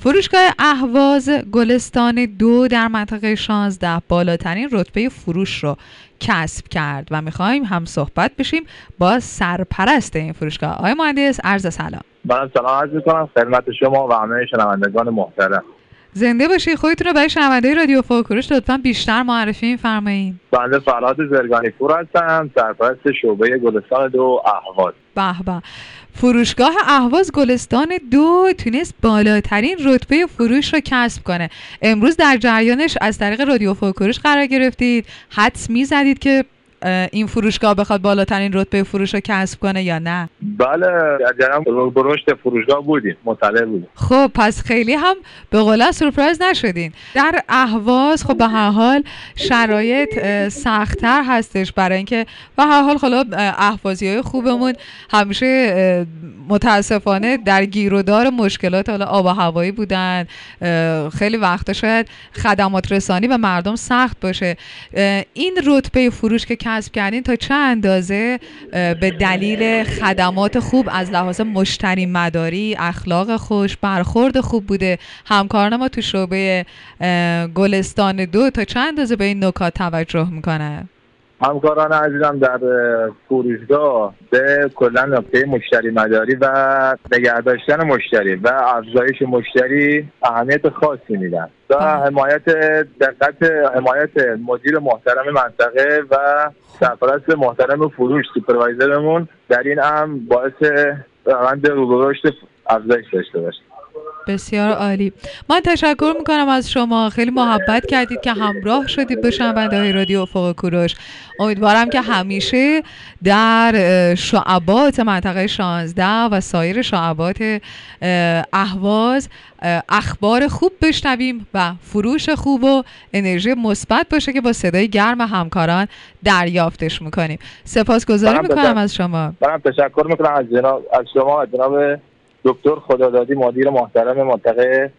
فروشگاه اهواز گلستان دو در منطقه 16 بالاترین رتبه فروش رو کسب کرد و می‌خوایم هم صحبت بشیم با سرپرست این فروشگاه. آقای مهندس عرض سلام. من سلام عرض می‌کنم خدمت شما و همه شنوندگان محترم. زنده باشی. خودتون رو برای شنونده رادیو فوکروش لطفا بیشتر معرفی فرمایید بنده فرهاد زرگانی پور هستم سرپرست شعبه گلستان دو اهواز. به به. فروشگاه اهواز گلستان دو تونست بالاترین رتبه فروش رو کسب کنه. امروز در جریانش از طریق رادیو فوکروش قرار گرفتید. حدس می‌زدید که این فروشگاه بخواد بالاترین رتبه فروش رو کسب کنه یا نه؟ بله در جریان فروشگاه بودیم مطلع بودیم. خب پس خیلی هم به قول سورپرایز نشدین. در اهواز خب به هر حال شرایط سختتر هستش برای اینکه به هر حال خلا اهوازی های خوبمون همیشه متاسفانه در گیرودار مشکلات حالا آب و هوایی بودن خیلی وقتا شاید خدمات رسانی به مردم سخت باشه. این رتبه فروش که کسب کردین تا چه اندازه به دلیل خدمات خوب از لحاظ مشتری مداری اخلاق خوش برخورد خوب بوده. همکاران ما تو شعبه گلستان دو تا چند اندازه به این نکات توجه می‌کنه همکاران عزیزم در فروشگاه به کلا نکته مشتری مداری و نگه داشتن مشتری و افزایش مشتری اهمیت خاصی میدن. و حمایت دقت حمایت مدیر محترم منطقه و سرپرست محترم فروش سوپروایزرمون در این هم باعث روند رو رشد افزایش داشته باشه. بسیار عالی. من تشکر می‌کنم از شما. خیلی محبت کردید که همراه شدید به شنونده های رادیو افق کوروش. امیدوارم که همیشه در شعبات منطقه 16 و سایر شعبات اهواز اخبار خوب بشنویم و فروش خوب و انرژی مثبت باشه که با صدای گرم همکاران دریافتش می‌کنیم. سپاسگزاری می‌کنم از شما. برم تشکر می‌کنم از جناب از شما جناب دکتر خدادادی مدیر محترم منطقه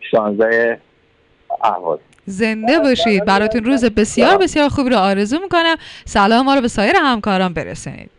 16 اهواز زنده باشید. براتون روز بسیار بسیار خوبی رو آرزو می‌کنم. سلام ما رو به سایر همکاران برسونید.